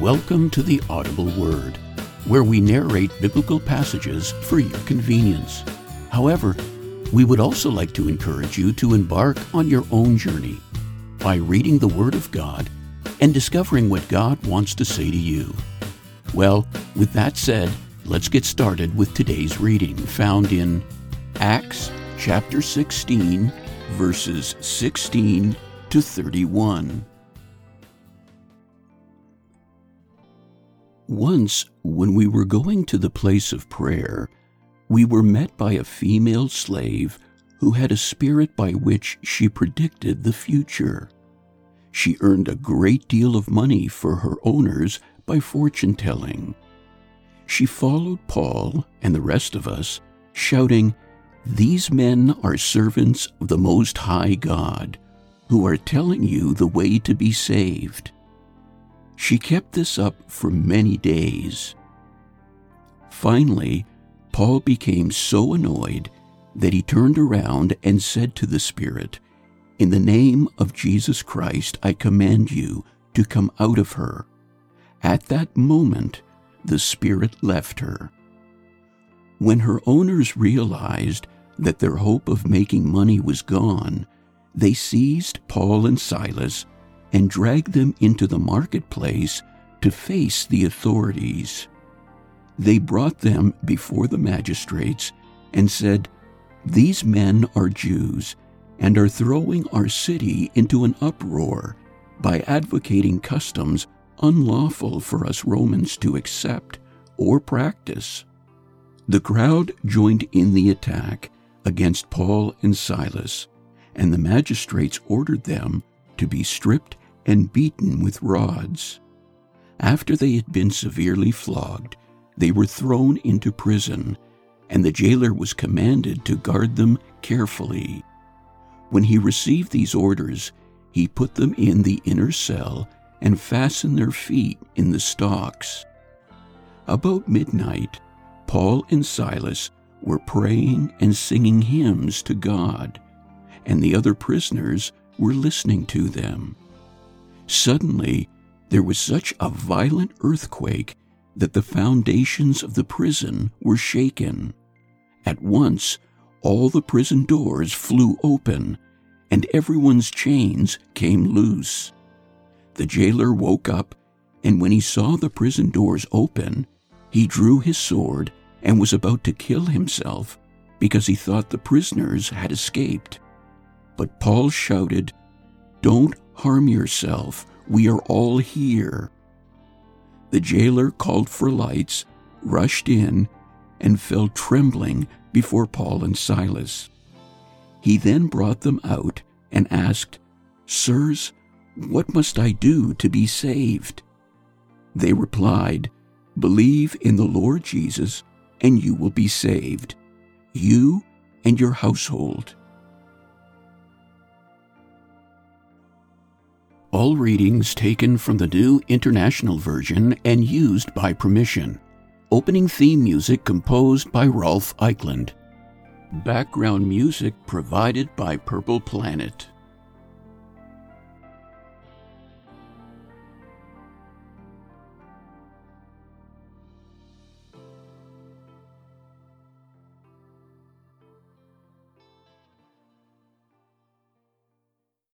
Welcome to the Audible Word, where we narrate biblical passages for your convenience. However, we would also like to encourage you to embark on your own journey by reading the Word of God and discovering what God wants to say to you. Well, with that said, let's get started with today's reading found in Acts chapter 16, verses 16 to 31. Once, when we were going to the place of prayer, we were met by a female slave who had a spirit by which she predicted the future. She earned a great deal of money for her owners by fortune telling. She followed Paul and the rest of us, shouting, These men are servants of the Most High God, who are telling you the way to be saved. She kept this up for many days. Finally, Paul became so annoyed that he turned around and said to the Spirit, In the name of Jesus Christ, I command you to come out of her. At that moment, the Spirit left her. When her owners realized that their hope of making money was gone, they seized Paul and Silas and dragged them into the marketplace to face the authorities. They brought them before the magistrates and said, These men are Jews and are throwing our city into an uproar by advocating customs unlawful for us Romans to accept or practice. The crowd joined in the attack against Paul and Silas, and the magistrates ordered them to be stripped and beaten with rods. After they had been severely flogged, they were thrown into prison, and the jailer was commanded to guard them carefully. When he received these orders, he put them in the inner cell and fastened their feet in the stocks. About midnight, Paul and Silas were praying and singing hymns to God, and the other prisoners were listening to them. Suddenly, there was such a violent earthquake that the foundations of the prison were shaken. At once, all the prison doors flew open, and everyone's chains came loose. The jailer woke up, and when he saw the prison doors open, he drew his sword and was about to kill himself because he thought the prisoners had escaped. But Paul shouted, Don't harm yourself. We are all here. The jailer called for lights, rushed in, and fell trembling before Paul and Silas. He then brought them out and asked, Sirs, what must I do to be saved? They replied, Believe in the Lord Jesus, and you will be saved, you and your household. All readings taken from the New International Version and used by permission. Opening theme music composed by Rolf Eichland. Background music provided by Purple Planet.